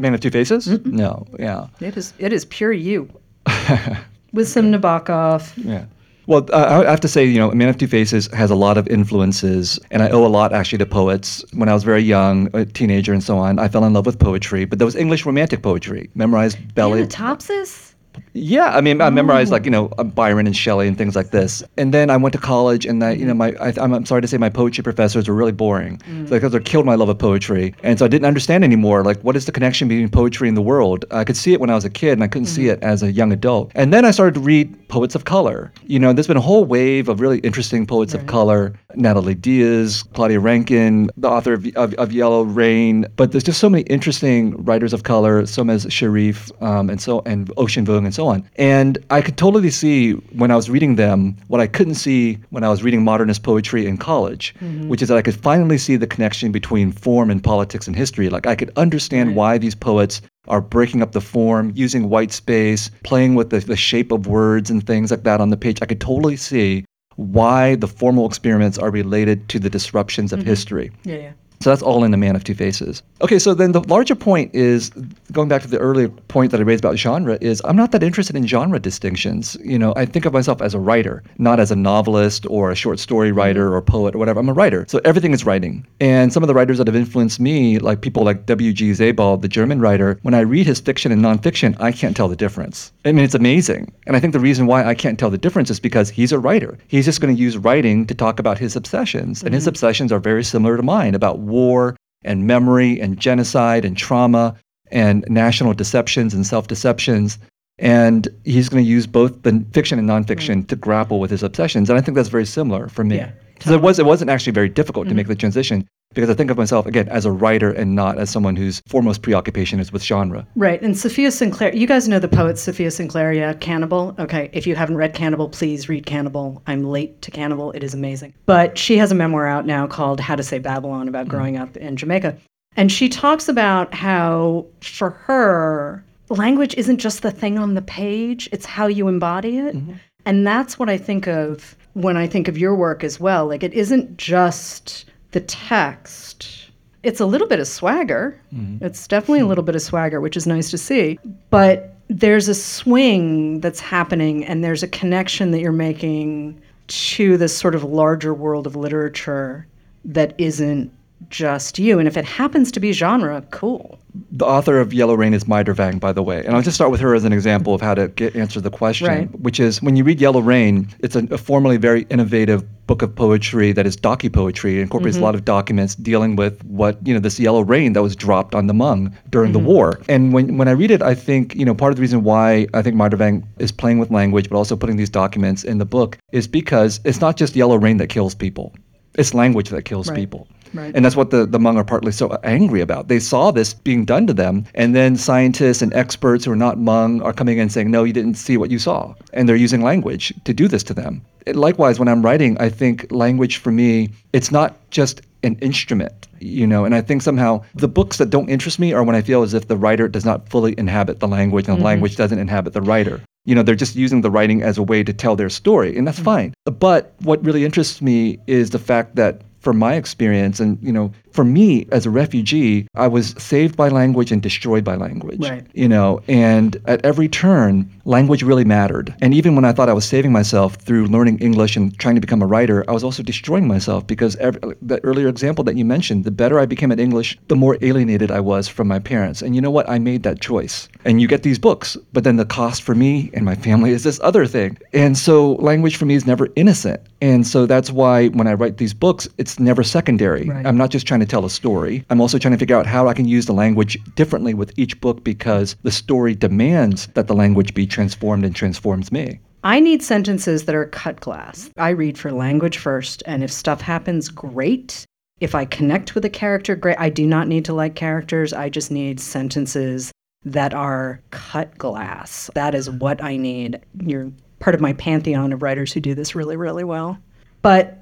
Man of Two Faces? No, yeah. It is it is pure you. With some Nabokov. Yeah. Well, uh, I have to say, you know, Man of Two Faces has a lot of influences, and I owe a lot actually to poets. When I was very young, a teenager, and so on, I fell in love with poetry, but there was English romantic poetry, memorized ballet. Thanatopsis? Yeah, I mean, I memorized like you know uh, Byron and Shelley and things like this, and then I went to college, and I, you know, my I, I'm, I'm sorry to say, my poetry professors were really boring Mm. because they killed my love of poetry, and so I didn't understand anymore. Like, what is the connection between poetry and the world? I could see it when I was a kid, and I couldn't see Mm. it as a young adult. And then I started to read poets of color. You know, there's been a whole wave of really interesting poets of color: Natalie Diaz, Claudia Rankine, the author of, of, of Yellow Rain. But there's just so many interesting writers of color, Solmaz Sharif, um, and so and Ocean Vuong and so on. And I could totally see when I was reading them what I couldn't see when I was reading modernist poetry in college, mm-hmm. which is that I could finally see the connection between form and politics and history. Like I could understand why these poets are breaking up the form, using white space, playing with the, the shape of words and things like that on the page. I could totally see why the formal experiments are related to the disruptions of mm-hmm. history. Yeah, yeah. So that's all in The Man of Two Faces. Okay, so then the larger point is going back to the earlier point that I raised about genre is I'm not that interested in genre distinctions. You know, I think of myself as a writer, not as a novelist or a short story mm-hmm. writer or poet or whatever. I'm a writer. So everything is writing. And some of the writers that have influenced me, like people like W.G. Sebald, the German writer, when I read his fiction and nonfiction, I can't tell the difference. I mean, it's amazing. And I think the reason why I can't tell the difference is because he's a writer. He's just going to use writing to talk about his obsessions. And his mm-hmm. obsessions are very similar to mine about war and memory and genocide and trauma and national deceptions and self deceptions. And he's going to use both the fiction and nonfiction mm. to grapple with his obsessions. And I think that's very similar for me. Yeah, So it, was, it wasn't actually very difficult to make mm-hmm. the transition because I think of myself, again, as a writer and not as someone whose foremost preoccupation is with genre. Right. And Safiya Sinclair, you guys know the poet Safiya Sinclair, yeah, Cannibal. Okay. If you haven't read Cannibal, please read Cannibal. I'm late to Cannibal. It is amazing. But she has a memoir out now called How to Say Babylon about mm-hmm. growing up in Jamaica. And she talks about how, for her, language isn't just the thing on the page, it's how you embody it. Mm-hmm. And that's what I think of when I think of your work as well. Like, it isn't just the text, it's a little bit of swagger. Mm-hmm. It's definitely a little bit of swagger, which is nice to see. But there's a swing that's happening, and there's a connection that you're making to this sort of larger world of literature that isn't just you. And if it happens to be genre, cool. The author of Yellow Rain is Mai Der Vang, by the way. And I'll just start with her as an example of how to get, answer the question, Right. which is when you read Yellow Rain, it's a, a formally very innovative book of poetry that is docu-poetry. It incorporates a mm-hmm. lot of documents dealing with what, you know, this yellow rain that was dropped on the Hmong during the mm-hmm. war. And when, when I read it, I think, you know, part of the reason why I think Mai Der Vang is playing with language, but also putting these documents in the book is because it's not just yellow rain that kills people. It's language that kills Right. people. Right. And that's what the, the Hmong are partly so angry about. They saw this being done to them, and then scientists and experts who are not Hmong are coming in saying, no, you didn't see what you saw. And they're using language to do this to them. It- likewise, when I'm writing, I think language for me, it's not just an instrument, you know, and I think somehow the books that don't interest me are when I feel as if the writer does not fully inhabit the language and the mm-hmm. language doesn't inhabit the writer. You know, they're just using the writing as a way to tell their story, and that's mm-hmm. fine. But what really interests me is the fact that from my experience and you know for me as a refugee i was saved by language and destroyed by language Right. you know and at every turn language really mattered. And even when i thought i was saving myself through learning english and trying to become a writer i was also destroying myself because every, that earlier example that you mentioned the better i became at english the more alienated i was from my parents. And you know what? I made that choice. And you get these books but then the cost for me and my family is this other thing. And so language for me is never innocent. And so that's why when i write these books it's never secondary. Right. i'm not just trying to tell a story i'm also trying to figure out how i can use the language differently with each book because the story demands that the language be transformed and transforms me I need sentences that are cut glass. I read for language first, and if stuff happens, great. If I connect with a character, great. I do not need to like characters. I just need sentences that are cut glass. That is what I need. You're part of my pantheon of writers who do this really, really well. But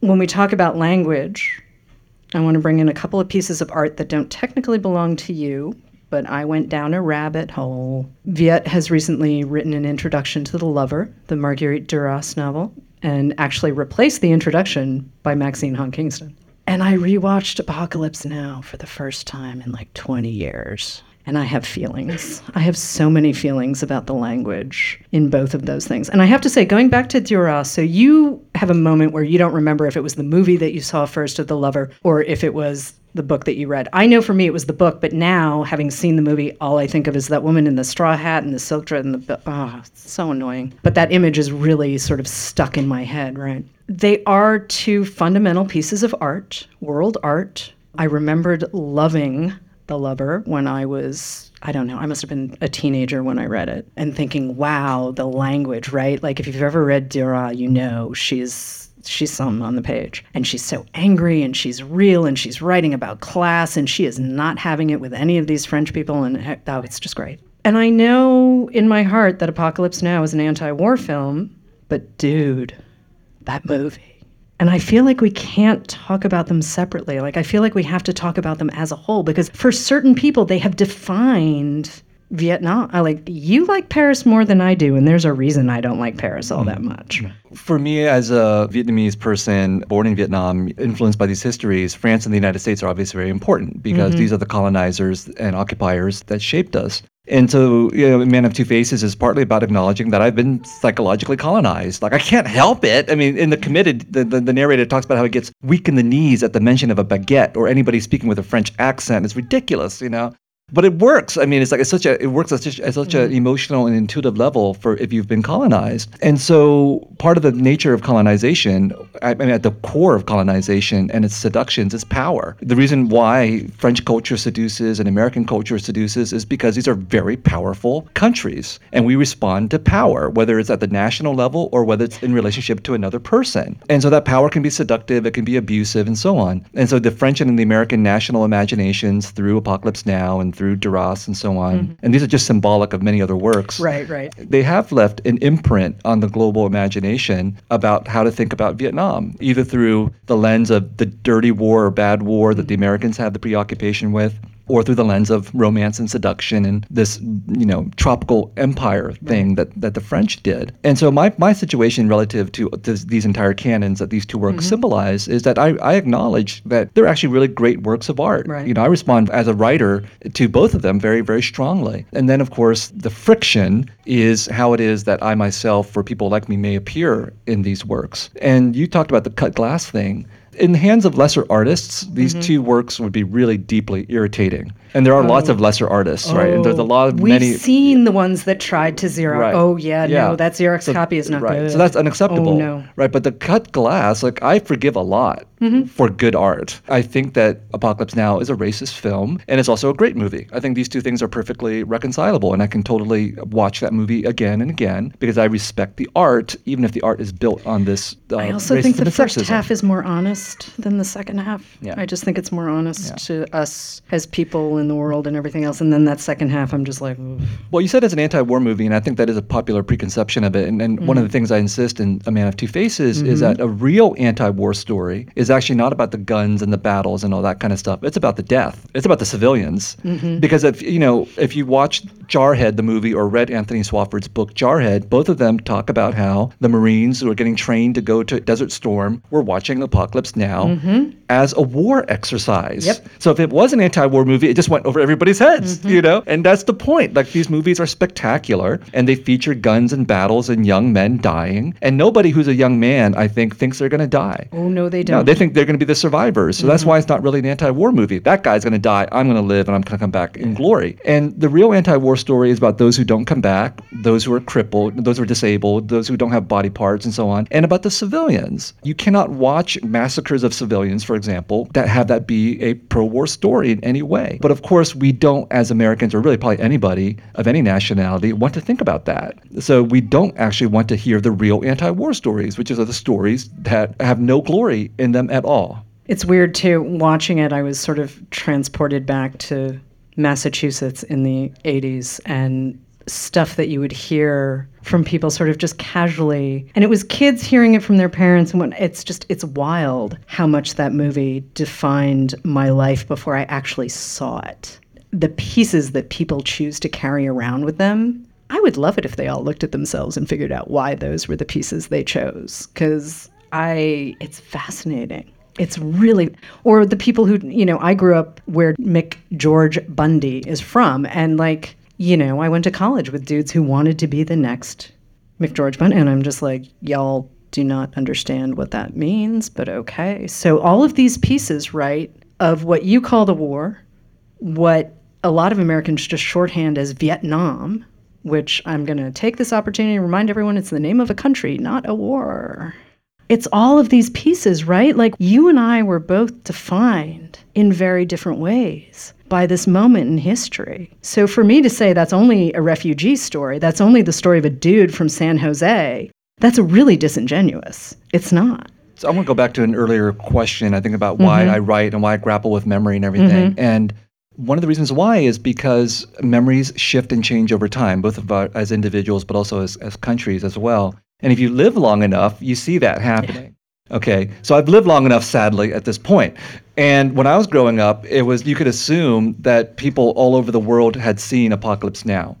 when we talk about language, I want to bring in a couple of pieces of art that don't technically belong to you, but I went down a rabbit hole. Viet has recently written an introduction to The Lover, the Marguerite Duras novel, and actually replaced the introduction by Maxine Hong Kingston. And I rewatched Apocalypse Now for the first time in like 20 years. And I have feelings. I have so many feelings about the language in both of those things. And I have to say, going back to Duras, so you have a moment where you don't remember if it was the movie that you saw first of The Lover or if it was the book that you read. I know for me it was the book, but now having seen the movie, all I think of is that woman in the straw hat and the silk dress and the oh, so annoying. But that image is really sort of stuck in my head, right? They are two fundamental pieces of art, world art. I remembered loving The Lover when I was I don't know, I must have been a teenager when I read it and thinking, wow, the language, right? Like if you've ever read Duras, you know she's she's something on the page. And she's so angry and she's real and she's writing about class and she is not having it with any of these French people. And oh, it's just great. And I know in my heart that Apocalypse Now is an anti war film, but dude, that movie. And I feel like we can't talk about them separately. Like, I feel like we have to talk about them as a whole because for certain people, they have defined Vietnam. I like you like Paris more than I do, and there's a reason I don't like Paris all that much. For me, as a Vietnamese person born in Vietnam, influenced by these histories, France and the United States are obviously very important because Mm-hmm. these are the colonizers and occupiers that shaped us. And so, you know, Man of Two Faces is partly about acknowledging that I've been psychologically colonized. Like, I can't help it. I mean, in the committed, the, the, the narrator talks about how he gets weak in the knees at the mention of a baguette or anybody speaking with a French accent. It's ridiculous, you know? But it works. I mean, it's like it's such a it works at such, at such an mm-hmm. emotional and intuitive level for if you've been colonized. And so part of the nature of colonization, I, I mean, at the core of colonization and its seductions is power. The reason why French culture seduces and American culture seduces is because these are very powerful countries, and we respond to power, whether it's at the national level or whether it's in relationship to another person. And so that power can be seductive, it can be abusive, and so on. And so the French and the American national imaginations through Apocalypse Now and through Duras and so on, mm-hmm. and these are just symbolic of many other works. Right, right. They have left an imprint on the global imagination about how to think about Vietnam, either through the lens of the dirty war or bad war that the Americans had the preoccupation with, or through the lens of romance and seduction and this, you know, tropical empire thing that, that the French did. And so my, my situation relative to this, these entire canons that these two works mm-hmm. symbolize is that I, I acknowledge that they're actually really great works of art. Right. You know, I respond as a writer to both of them very, very strongly. And then, of course, the friction is how it is that I myself, for people like me, may appear in these works. And you talked about the cut glass thing. In the hands of lesser artists, these Mm-hmm. two works would be really deeply irritating. And there are lots of lesser artists, right? And there's a lot of Oh. We've many. seen the ones that tried to Xerox. Right. Oh yeah, Yeah. no, that Xerox So- copy is not right. good. So that's unacceptable. Oh no. Right. But the cut glass, like I forgive a lot Mm-hmm. for good art. I think that Apocalypse Now is a racist film and it's also a great movie. I think these two things are perfectly reconcilable and I can totally watch that movie again and again because I respect the art, even if the art is built on this. Uh, I also think the first sexism. half is more honest than the second half. Yeah. I just think it's more honest Yeah. to us as people in the world and everything else. And then that second half, I'm just like, "Oof." Well, you said it's an anti-war movie, and I think that is a popular preconception of it. And, and one of the things I insist in A Man of Two Faces is that a real anti-war story is actually not about the guns and the battles and all that kind of stuff. It's about the death. It's about the civilians. Because if you know, if you watch Jarhead, the movie, or read Anthony Swofford's book Jarhead, both of them talk about how the Marines who are getting trained to go to Desert Storm were watching Apocalypse Now as a war exercise. Yep. So if it was an anti-war movie, it just went over everybody's heads, Mm-hmm. you know? And that's the point. Like these movies are spectacular and they feature guns and battles and young men dying. And nobody who's a young man, I think, thinks they're going to die. oh no, they don't. they think they're going to be the survivors. So Mm-hmm. that's why it's not really an anti-war movie. That guy's going to die. I'm going to live, and I'm going to come back in glory. And the real anti-war story is about those who don't come back, those who are crippled, those who are disabled, those who don't have body parts, and so on, and about the civilians. You cannot watch massacres of civilians, for example, that have that be a pro-war story in any way. But of course, we don't, as Americans, or really probably anybody of any nationality, want to think about that. So we don't actually want to hear the real anti-war stories, which are the stories that have no glory in them at all. It's weird too. Watching it, I was sort of transported back to Massachusetts in the 80s and stuff that you would hear from people sort of just casually. And it was kids hearing it from their parents. And when, it's just, it's wild how much that movie defined my life before I actually saw it. The pieces that people choose to carry around with them. I would love it if they all looked at themselves and figured out why those were the pieces they chose. Because I, it's fascinating. It's really, or the people who, you know, I grew up where Mick George Bundy is from. And like, you know, I went to college with dudes who wanted to be the next McGeorge Bundy. And I'm just like, y'all do not understand what that means, but okay. So all of these pieces, right? of what you call the war, what a lot of Americans just shorthand as Vietnam, which I'm going to take this opportunity to remind everyone it's the name of a country, not a war. It's all of these pieces, right? Like you and I were both defined in very different ways by this moment in history. So for me to say that's only a refugee story, that's only the story of a dude from San Jose, that's really disingenuous. It's not. So I want to go back to an earlier question, I think, about why Mm-hmm. I write and why I grapple with memory and everything. And one of the reasons why is because memories shift and change over time, both of our, as individuals, but also as, as countries as well. And if you live long enough, you see that happening. Okay, so I've lived long enough, sadly, at this point. And when I was growing up, it was you could assume that people all over the world had seen Apocalypse Now.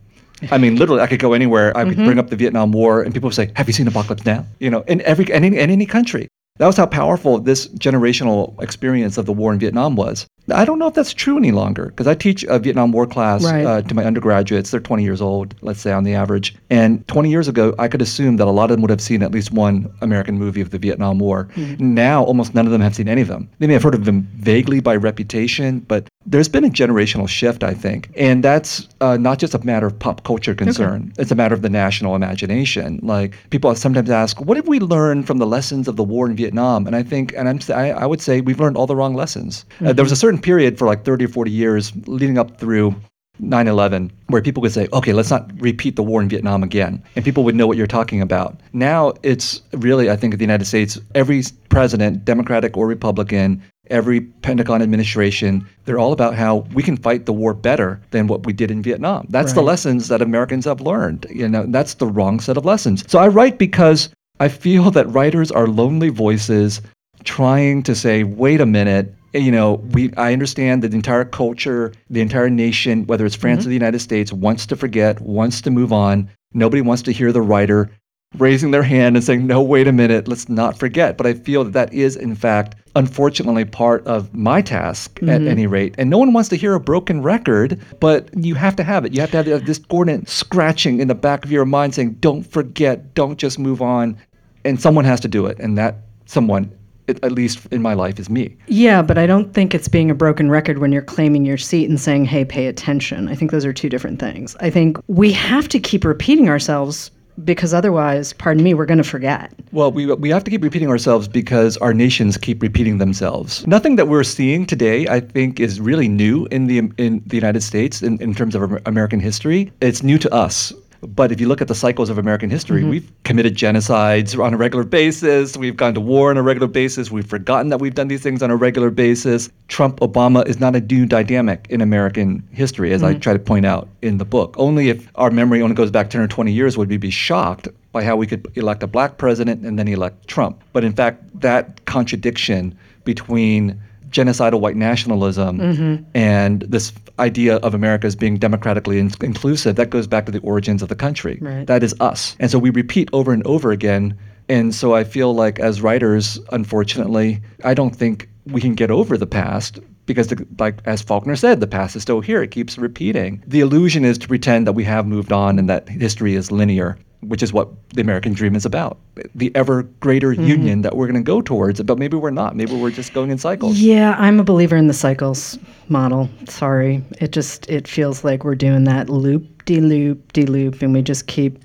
I mean, literally, I could go anywhere. I could mm-hmm. bring up the Vietnam War, and people would say, "Have you seen Apocalypse Now?" You know, in every in any, in any country. That was how powerful this generational experience of the war in Vietnam was. I don't know if that's true any longer because I teach a Vietnam War class Right. uh, to my undergraduates. They're 20 years old, let's say on the average. And 20 years ago, I could assume that a lot of them would have seen at least one American movie of the Vietnam War. Now, almost none of them have seen any of them. They may have heard of them vaguely by reputation, but there's been a generational shift, I think. And that's uh, not just a matter of pop culture concern, it's a matter of the national imagination. Like people sometimes ask, what did we learn from the lessons of the war in Vietnam? And I think, and I'm, I, I would say we've learned all the wrong lessons. Uh, there was a certain period for like 30 or 40 years leading up through 9 11, where people would say, okay, let's not repeat the war in Vietnam again. And people would know what you're talking about. Now it's really, I think, in the United States, every president, Democratic or Republican, every Pentagon administration, they're all about how we can fight the war better than what we did in Vietnam. That's the lessons that Americans have learned. You know, that's the wrong set of lessons. So I write because I feel that writers are lonely voices trying to say, wait a minute, you know, we I understand that the entire culture, the entire nation, whether it's France mm-hmm. or the United States, wants to forget, wants to move on. Nobody wants to hear the writer raising their hand and saying, no, wait a minute, let's not forget. But I feel that that is, in fact, unfortunately part of my task at mm-hmm. any rate. And no one wants to hear a broken record, but you have to have it. You have to have that discordant scratching in the back of your mind saying, don't forget, don't just move on. And someone has to do it. And that someone, at at least in my life, is me. Yeah, but I don't think it's being a broken record when you're claiming your seat and saying, hey, pay attention. I think those are two different things. I think we have to keep repeating ourselves because otherwise, pardon me, we're going to forget. Well, we, we have to keep repeating ourselves because our nations keep repeating themselves. Nothing that we're seeing today, I think, is really new in the in the United States in, in terms of American history. It's new to us. But if you look at the cycles of American history, mm-hmm. we've committed genocides on a regular basis. We've gone to war on a regular basis. We've forgotten that we've done these things on a regular basis. Trump Obama is not a new dynamic in American history, as I mm-hmm. try to point out in the book. Only if our memory only goes back 10 or 20 years would we be shocked by how we could elect a black president and then elect Trump. But in fact, that contradiction between genocidal white nationalism mm-hmm. and this idea of America as being democratically in- inclusive, that goes back to the origins of the country. Right. That is us. And so we repeat over and over again. And so I feel like as writers, unfortunately, I don't think we can get over the past because the, like as Faulkner said, the past is still here. It keeps repeating. The illusion is to pretend that we have moved on and that history is linear, which is what the American dream is about. The ever greater mm-hmm. union that we're going to go towards, but maybe we're not. Maybe we're just going in cycles. Yeah, I'm a believer in the cycles model. Sorry. It just it feels like we're doing that loop de loop de loop and we just keep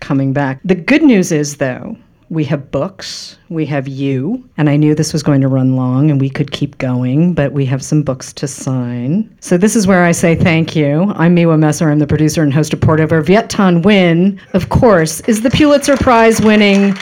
coming back. The good news is though, we have books, we have you, and I knew this was going to run long and we could keep going, but we have some books to sign. So this is where I say thank you. I'm Miwa Messer, I'm the producer and host of Poured Over. Viet Thanh Nguyen, of course, is the Pulitzer Prize winning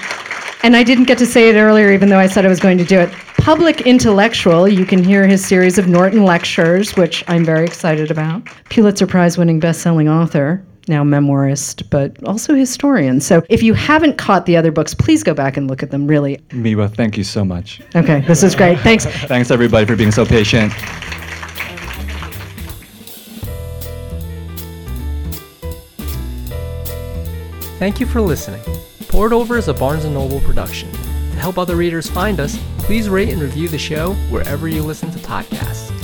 and I didn't get to say it earlier, even though I said I was going to do it. Public intellectual, you can hear his series of Norton lectures, which I'm very excited about. Pulitzer Prize winning best-selling author, now memoirist, but also historian. So if you haven't caught the other books, please go back and look at them, really. Miwa, thank you so much. Okay, this is great. Thanks. Thanks everybody for being so patient. Thank you for listening. Poured Over is a Barnes & Noble production. To help other readers find us, please rate and review the show wherever you listen to podcasts.